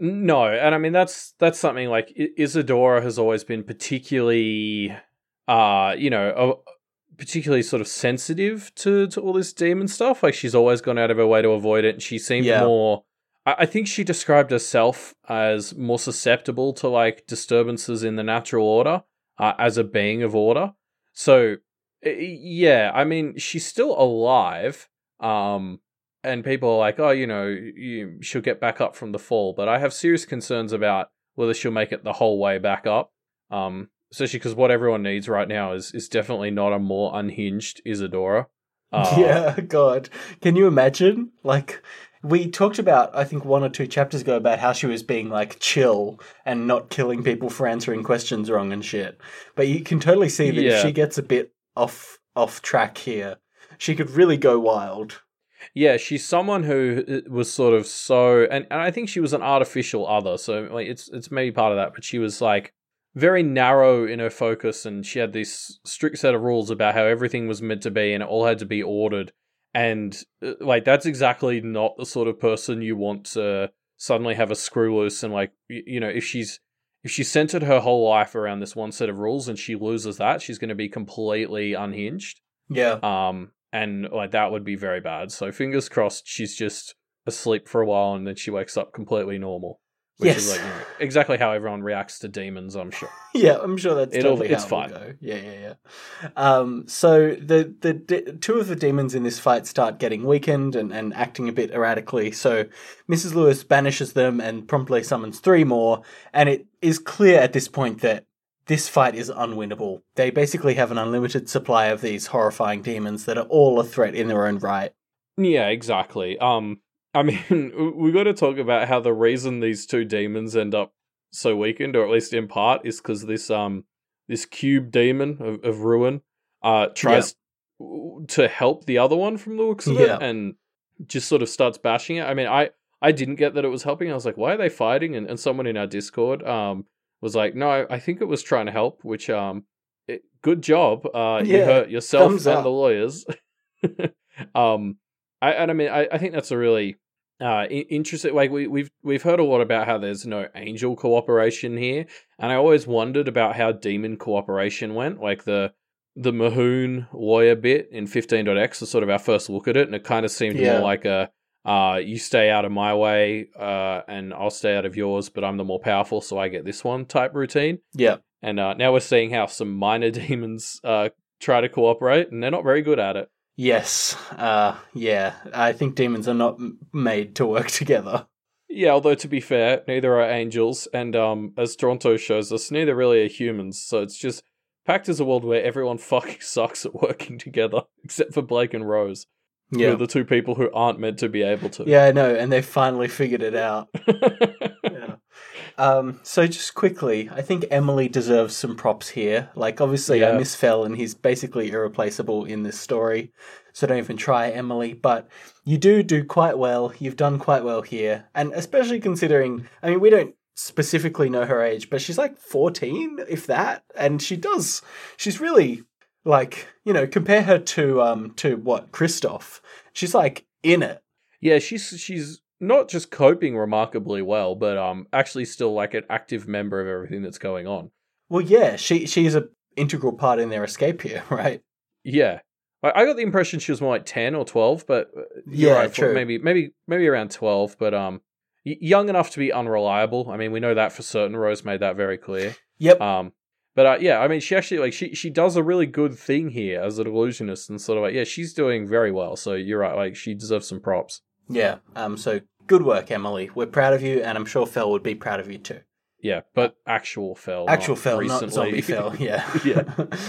No, and I mean that's that's something like Isadora has always been particularly, uh, you know, uh, particularly sort of sensitive to to all this demon stuff. Like she's always gone out of her way to avoid it, and she seemed
Yeah.
more. I, I think she described herself as more susceptible to like disturbances in the natural order uh, as a being of order. So, yeah, I mean she's still alive. Um, and people are like, oh, you know, you, she'll get back up from the fall. But I have serious concerns about whether she'll make it the whole way back up. Um, especially because what everyone needs right now is is definitely not a more unhinged Isadora. [laughs] Uh,
yeah, God. Can you imagine? Like, we talked about, I think, one or two chapters ago about how she was being, like, chill and not killing people for answering questions wrong and shit. But you can totally see that if she gets a bit off off track here, she could really go wild.
Yeah, she's someone who uh, was sort of so, and, and I think she was an artificial other. So like, it's it's maybe part of that, but she was like very narrow in her focus, and she had this strict set of rules about how everything was meant to be, and it all had to be ordered. And uh, like that's exactly not the sort of person you want to suddenly have a screw loose and like y- you know if she's if she centered her whole life around this one set of rules and she loses that, she's going to be completely unhinged.
Yeah.
Um, and like that would be very bad. So fingers crossed, she's just asleep for a while and then she wakes up completely normal. which is
Yes.
like you know, exactly how everyone reacts to demons. I'm sure. [laughs]
Yeah, I'm sure that's
It'll-
totally
it's
how it will
fine.
go. Yeah, yeah, yeah. Um, so the the de- two of the demons in this fight start getting weakened and, and acting a bit erratically. So Mrs. Lewis banishes them and promptly summons three more. And it is clear at this point that this fight is unwinnable. They basically have an unlimited supply of these horrifying demons that are all a threat in their own right.
Yeah, exactly. Um, I mean, [laughs] we got to talk about how the reason these two demons end up so weakened, or at least in part, is because this um this cube demon of, of ruin uh tries to help the other one from the looks of
Yeah.
it, and just sort of starts bashing it. I mean, I I didn't get that it was helping. I was like, why are they fighting? And and someone in our Discord um was like, no, I, I think it was trying to help. Which um, it, good job. Uh, you hurt yourself and
up.
the lawyers. [laughs] um, I and I mean, I, I think that's a really uh interesting. Like we we've we've heard a lot about how there's no angel cooperation here, and I always wondered about how demon cooperation went. Like the the Mahoun lawyer bit in 15.x was sort of our first look at it, and it kind of seemed
Yeah.
more like a uh, you stay out of my way, uh, and I'll stay out of yours, but I'm the more powerful, so I get this one type routine.
Yeah.
And uh, now we're seeing how some minor [laughs] demons uh, try to cooperate, and they're not very good at it.
Yes. Uh, yeah. I think demons are not m- made to work [laughs] together.
Yeah, although to be fair, neither are angels, and um, as Toronto shows us, neither really are humans. So it's just Pact is a world where everyone [laughs] fucking sucks at working together, except for Blake and Rose, who
Yeah.
are the two people who aren't meant to be able to.
Yeah, I know, and they finally figured it out. [laughs] Yeah. Um, so just quickly, I think Emily deserves some props here. Like, obviously, I miss Fell, and he's basically irreplaceable in this story. So don't even try, Emily. But you do do quite well. You've done quite well here, and especially considering, I mean, we don't specifically know her age, but she's like fourteen, if that, and she does. She's really like, you know, compare her to um to what Christoph. She's like in it.
Yeah, she's she's not just coping remarkably well, but um actually still like an active member of everything that's going on.
Well, yeah, she she's a integral part in their escape here, [laughs] right?
Yeah. I, I got the impression she was more like ten or twelve, but uh, you're
Yeah,
right,
true.
maybe maybe maybe around twelve, but um young enough to be unreliable. I mean, we know that for certain. Rose made that very clear.
Yep.
Um, but uh, yeah, I mean, she actually like she she does a really good thing here as an illusionist, and sort of like yeah, she's doing very well. So you're right, like she deserves some props.
yeah. Um. So good work, Emily. We're proud of you, and I'm sure Fell would be proud of you too.
Yeah, but actual fell,
Actual
not
Fell,
recently.
not zombie Fell. [laughs] Yeah.
Yeah.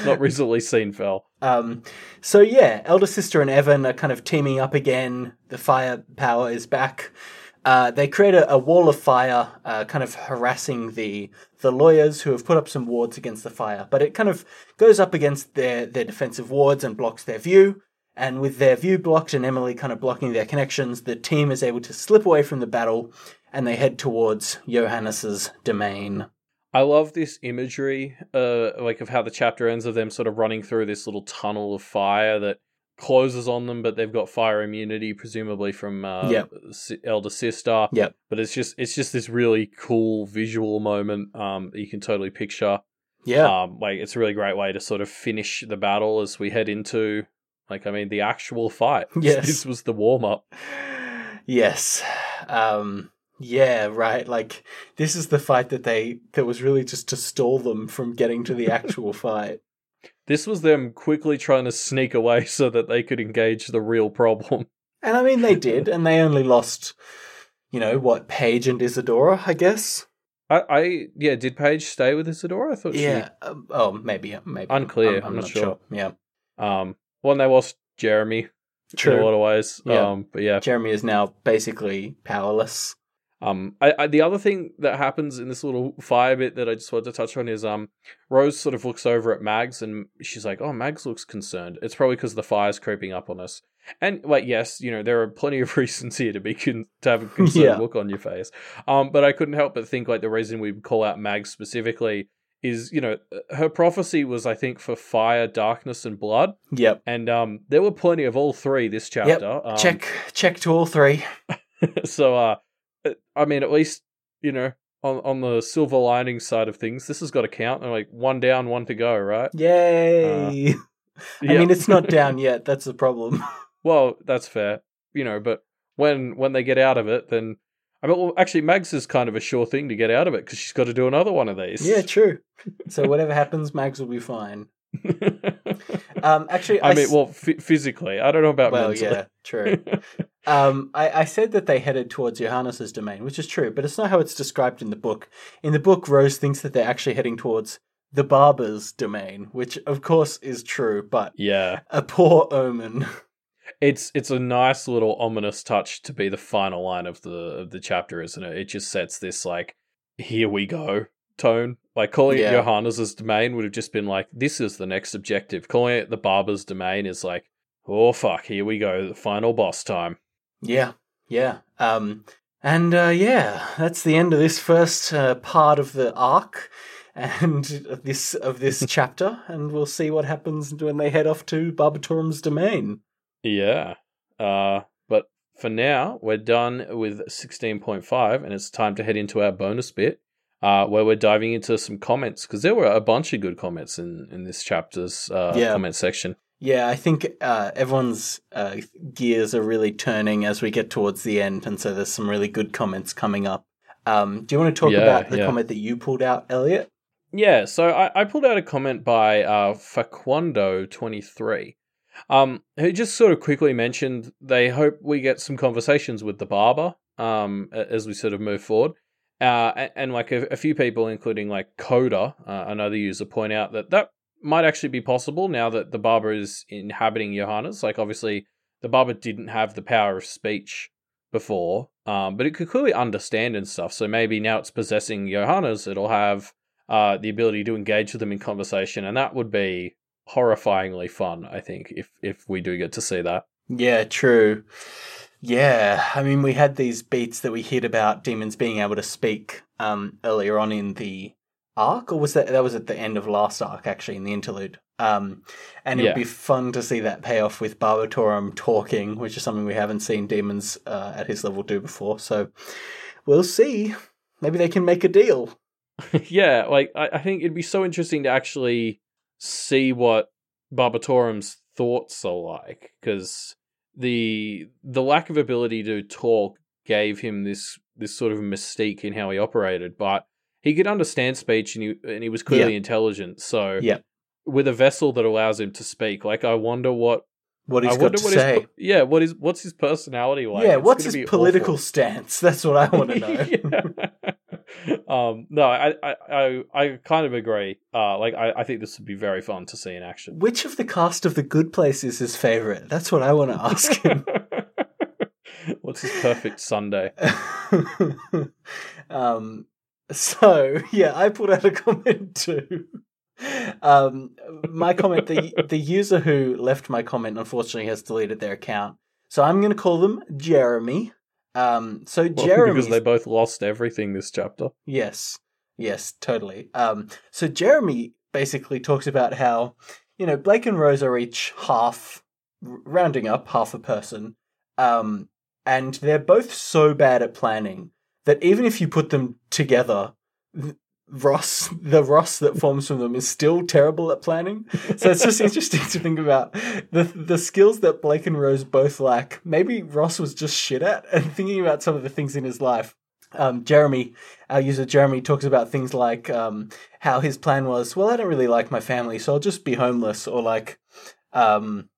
not [laughs] recently seen fell.
Um, so yeah, elder sister and Evan are kind of teaming up again. The fire power is back. Uh, they create a, a wall of fire, uh, kind of harassing the the lawyers who have put up some wards against the fire. But it kind of goes up against their their defensive wards and blocks their view. And with their view blocked and Emily kind of blocking their connections, the team is able to slip away from the battle, and they head towards Johannes's domain.
I love this imagery, uh, like of how the chapter ends of them sort of running through this little tunnel of fire that closes on them, but they've got fire immunity, presumably from uh,
Yep.
elder sister.
Yep.
But it's just it's just this really cool visual moment um, that you can totally picture.
Yeah.
Um, like it's a really great way to sort of finish the battle as we head into, like I mean, the actual fight. [laughs]
Yes.
this was the warm up.
Yes. Um yeah, right. Like this is the fight that they that was really just to stall them from getting to the actual [laughs] fight.
This was them quickly trying to sneak away [laughs] so that they could engage the real problem.
And I mean they [laughs] did, and they only lost you know, what, Paige and Isadora, I guess?
I, I yeah, did Paige stay with Isadora? I thought
Yeah. Um, oh, maybe maybe
Unclear, I'm not sure.
Yeah.
um well and they lost Jeremy in a
True.
lot of ways.
Yeah.
Um but yeah.
Jeremy is now basically powerless.
Um I, I the other thing that happens in this little fire bit that I just wanted to touch on is um Rose sort of looks over at Mags and she's like, Oh, Mags looks concerned. It's probably because the fire's creeping up on us. And like yes, you know, there are plenty of [laughs] reasons here to be con- to have a [laughs] concerned
Yeah.
look on your face. Um, but I couldn't help but think like the reason we call out Mags specifically is, you know, her prophecy was I think for fire, darkness, and blood.
Yep.
And um, there were plenty of all three this chapter. Um,
check check to all three. [laughs]
so, uh, I mean, at least you know on on the silver lining side of things, this has got to count. They're like one down, one to go, right?
Yay. [laughs] I
Yeah.
mean it's not down yet, that's the problem. [laughs]
Well, that's fair, you know. But when when they get out of it, then I mean, well, actually, Mags is kind of a sure thing to get out of it because she's got to do another one of these.
Yeah, true. [laughs] So whatever happens, Mags will be fine. Um, actually,
I,
I
mean,
s-
well, f- physically, I don't know about
well,
mentally.
yeah, true. Um, I, I said that they headed towards Johannes's domain, which is true, but it's not how it's described in the book. In the book, Rose thinks that they're actually heading towards the barber's domain, which of course is true, but
yeah.
a poor omen. [laughs]
It's it's a nice little ominous touch to be the final line of the of the chapter, isn't it? It just sets this like here we go tone. Like calling
Yeah.
it Johannes's domain would have just been like this is the next objective. Calling it the barber's domain is like oh fuck, here we go, the final boss time.
Yeah, yeah. Um, and uh, yeah, that's the end of this first uh, part of the arc and of this of this [laughs] chapter, and we'll see what happens when they head off to Barbatorem's domain.
Yeah. Uh but for now, we're done with 16.5 and it's time to head into our bonus bit. Uh, where we're diving into some comments because there were a bunch of good comments in in this chapter's uh,
Yeah.
comment section.
Yeah, I think uh, everyone's uh, gears are really turning as we get towards the end, and so there's some really good comments coming up. Um, do you want to talk
Yeah,
about the
yeah.
comment that you pulled out, Elliot?
Yeah, so I, I pulled out a comment by uh, Faquando23, um, who just sort of quickly mentioned they hope we get some conversations with the barber um, as we sort of move forward. Uh, and, and like a, a few people, including like Coda, uh, another user, point out that that might actually be possible now that the barber is inhabiting Johannes. Like, obviously, the barber didn't have the power of speech before, um, but it could clearly understand and stuff. So maybe now it's possessing Johannes, it'll have uh, the ability to engage with them in conversation, and that would be horrifyingly fun. I think if if we do get to see that.
Yeah, true. Yeah, I mean, we had these beats that we hit about demons being able to speak um, earlier on in the arc, or was that that was at the end of last arc actually in the interlude? Um, and it
Yeah.
would be fun to see that pay off with Barbatorem talking, which is something we haven't seen demons uh, at his level do before. So we'll see. Maybe they can make a deal. [laughs]
yeah, like I, I think it'd be so interesting to actually see what Barbatorem's thoughts are like because the the lack of ability to talk gave him this this sort of mystique in how he operated, but he could understand speech and he and he was clearly intelligent. So
Yeah.
with a vessel that allows him to speak, like I wonder what
What he's
I
got to
what
say.
his yeah what is what's his personality like?
yeah,
It's
what's his political
awful.
stance? [laughs] That's what I want to know. [laughs]
Um, no, I, I, I, I kind of agree. Uh, like, I, I think this would be very fun to see in action.
Which of the cast of The Good Place is his favorite? That's what I want to ask him. [laughs]
What's his perfect Sunday?
um, so [laughs] yeah, I put out a [laughs] comment too. Um, my comment, the [laughs] the user who left my comment, unfortunately, has deleted their account. So I'm going to call them Jeremy. Um, so
Well,
Jeremy,
because they both lost everything this chapter.
Yes. Yes, totally. Um, so Jeremy basically talks about how, you know, Blake and Rose are each half, r- rounding up, half a person. Um, and they're both so bad at planning that even if you put them together, Ross, [laughs] the Ross that forms from them is still terrible at planning. So it's just [laughs] interesting to think about the the skills that Blake and Rose both lack. Maybe Ross was just shit at, and thinking about some of the things in his life. Um, Jeremy, our user Jeremy, talks about things like um, how his plan was, well, I don't really like my family, so I'll just be homeless, or like, um,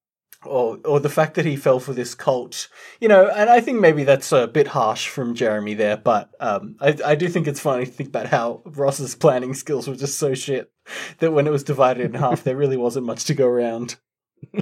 or or the fact that he fell for this cult, you know. And I think maybe that's a bit harsh from Jeremy there, but um, I I do think it's funny to think about how Ross's planning skills were just so shit that when it was divided in half, there really wasn't much to go around. [laughs]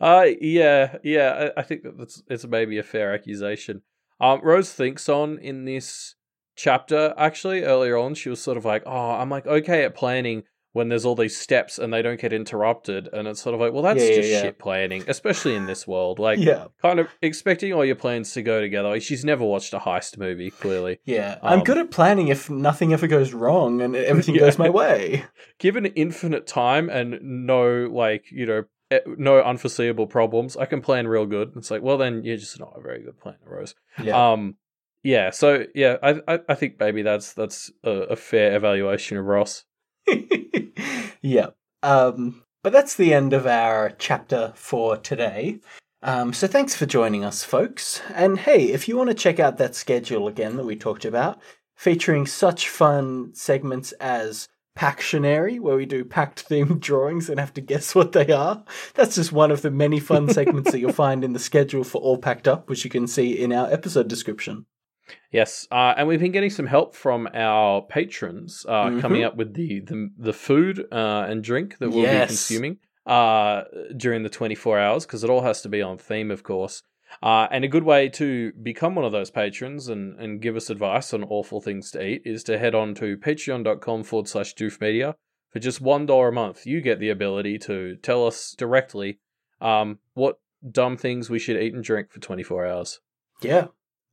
uh, yeah, yeah. I, I think that that's it's maybe a fair accusation. Um, Rose thinks on in this chapter actually earlier on she was sort of like, oh, I'm like okay at planning when there's all these steps and they don't get interrupted, and it's sort of like, well, that's
Yeah, yeah,
just
yeah.
shit planning, especially in this world. Like,
yeah,
kind of expecting all your plans to go together. Like, she's never watched a heist movie, clearly.
yeah. I'm
Um,
good at planning if nothing ever goes wrong and [laughs] everything goes my way. [laughs]
Given infinite time and no, like, you know, no unforeseeable problems, I can plan real good. It's like, well, then you're just not a very good planner, Rose.
Yeah.
Um, yeah. So yeah, I I, I think maybe that's that's a, a fair evaluation of Ross. [laughs]
yeah. Um, but that's the end of our chapter for today. Um, so thanks for joining us, folks. And hey, if you want to check out that schedule again that we talked about, featuring such fun segments as Pactionary, where we do pact themed [laughs] drawings and have to guess what they are. That's just one of the many fun segments that you'll [laughs] find in the schedule for All Pact Up, which you can see in our episode description.
Yes, uh, and we've been getting some help from our patrons uh,
Mhm.
coming up with the the, the food uh, and drink that we'll
Yes.
be consuming uh, during the 24 hours because it all has to be on theme, of course. Uh, and a good way to become one of those patrons and, and give us advice on awful things to eat is to head on to patreon.com forward slash doofmedia. For just $1 a month, you get the ability to tell us directly um, what dumb things we should eat and drink for 24 hours.
Yeah.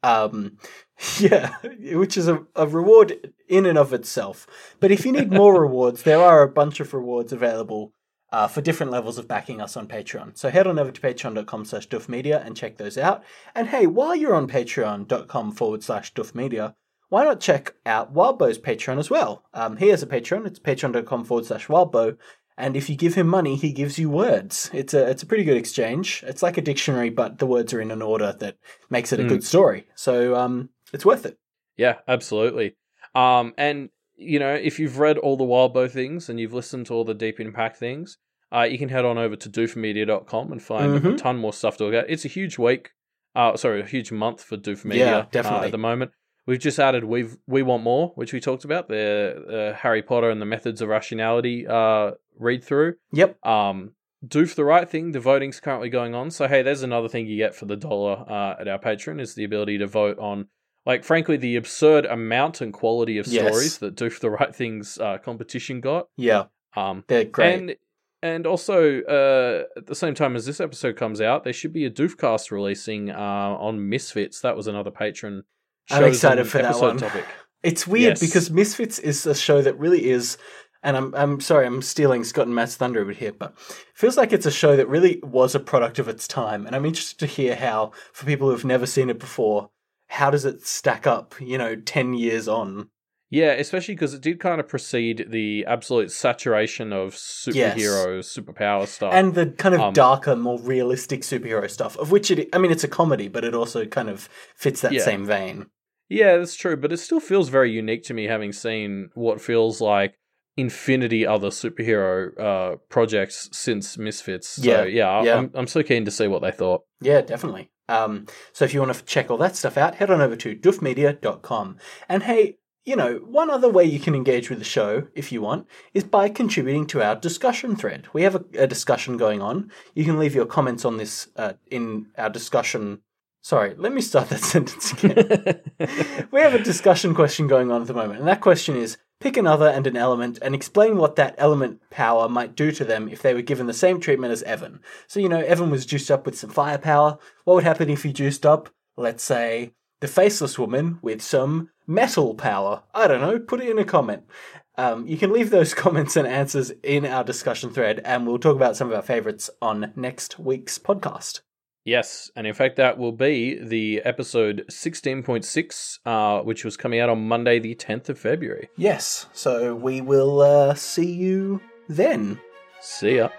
Um, [laughs] yeah, which is a, a reward in and of itself. But if you need more [laughs] rewards, there are a bunch of rewards available uh, for different levels of backing us on Patreon. So head on over to patreon.com slash doofmedia and check those out. And hey, while you're on patreon.com forward slash doofmedia, why not check out Wildbow's Patreon as well? Um, he has a Patreon. It's patreon.com forward slash Wildbow. And if you give him money, he gives you words. It's a it's a pretty good exchange. It's like a dictionary, but the words are in an order that makes it a
Mm.
good story. So um, it's worth it.
Yeah, absolutely. Um, and you know, if you've read all the Wildbow things and you've listened to all the Deep In Pact things, uh, you can head on over to doofmedia.com and find a
Mhm.
ton more stuff to look at. It's a huge week, uh, sorry, a huge month for Doof Media
Yeah,
uh,
definitely.
at the moment. We've just added We've We Want More, which we talked about, the uh, Harry Potter and the Methods of Rationality uh, read through.
Yep.
Um, Doof the Right Thing, the voting's currently going on. So, hey, there's another thing you get for the dollar uh, at our Patreon is the ability to vote on, like, frankly, the absurd amount and quality of
Yes.
stories that Doof the Right Thing's uh, competition got.
Yeah,
Um,
they're great.
and and also, uh, at the same time as this episode comes out, there should be a Doofcast releasing uh, on Misfits. That was another patron.
I'm excited for that one.
Topic.
It's weird
Yes.
because Misfits is a show that really is, and I'm I'm sorry I'm stealing Scott and Matt's thunder over here, but feels like it's a show that really was a product of its time, and I'm interested to hear how, for people who've never seen it before, how does it stack up? You know, ten years on.
Yeah, especially because it did kind of precede the absolute saturation of superheroes, superpower stuff.
and the kind of
Um,
darker, more realistic superhero stuff, of which it, I mean, it's a comedy, but it also kind of fits that
Yeah.
same vein.
Yeah, that's true, but it still feels very unique to me having seen what feels like infinity other superhero uh, projects since Misfits. So,
Yeah,
yeah,
yeah.
I'm, I'm so keen to see what they thought.
Yeah, definitely. Um, so if you want to check all that stuff out, head on over to doofmedia.com. And hey, you know, one other way you can engage with the show, if you want, is by contributing to our discussion thread. We have a, a discussion going on. You can leave your comments on this uh, in our discussion. Sorry, let me start that [laughs] sentence again. [laughs] we have a discussion question going on at the moment, and that question is pick another and an element and explain what that element power might do to them if they were given the same treatment as Evan. So, you know, Evan was juiced up with some firepower. What would happen if he juiced up, let's say, the faceless woman with some metal power? I don't know, put it in a comment. Um, you can leave those [laughs] comments and answers in our discussion thread, and we'll talk about some of our favorites on next week's podcast.
Yes, and in fact, that will be the episode 16.6, uh, which was coming out on Monday, the 10th of February.
Yes, so we will uh, see you then.
See ya.